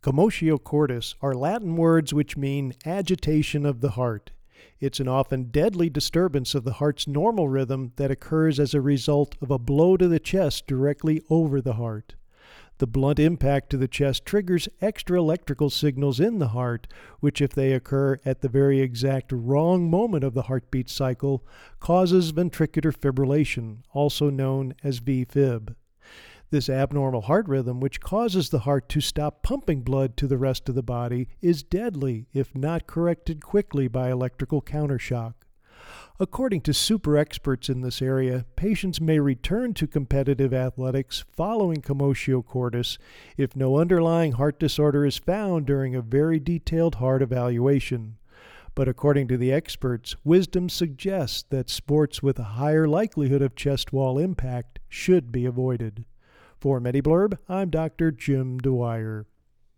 Commotio cordis are Latin words which mean agitation of the heart. It's an often deadly disturbance of the heart's normal rhythm that occurs as a result of a blow to the chest directly over the heart. The blunt impact to the chest triggers extra electrical signals in the heart, which, if they occur at the very exact wrong moment of the heartbeat cycle, causes ventricular fibrillation, also known as VFib. This abnormal heart rhythm, which causes the heart to stop pumping blood to the rest of the body, is deadly if not corrected quickly by electrical countershock. According to super experts in this area, patients may return to competitive athletics following commotio cordis if no underlying heart disorder is found during a very detailed heart evaluation. But according to the experts, wisdom suggests that sports with a higher likelihood of chest wall impact should be avoided. For MediBlurb, I'm Dr. Jim Dwyer.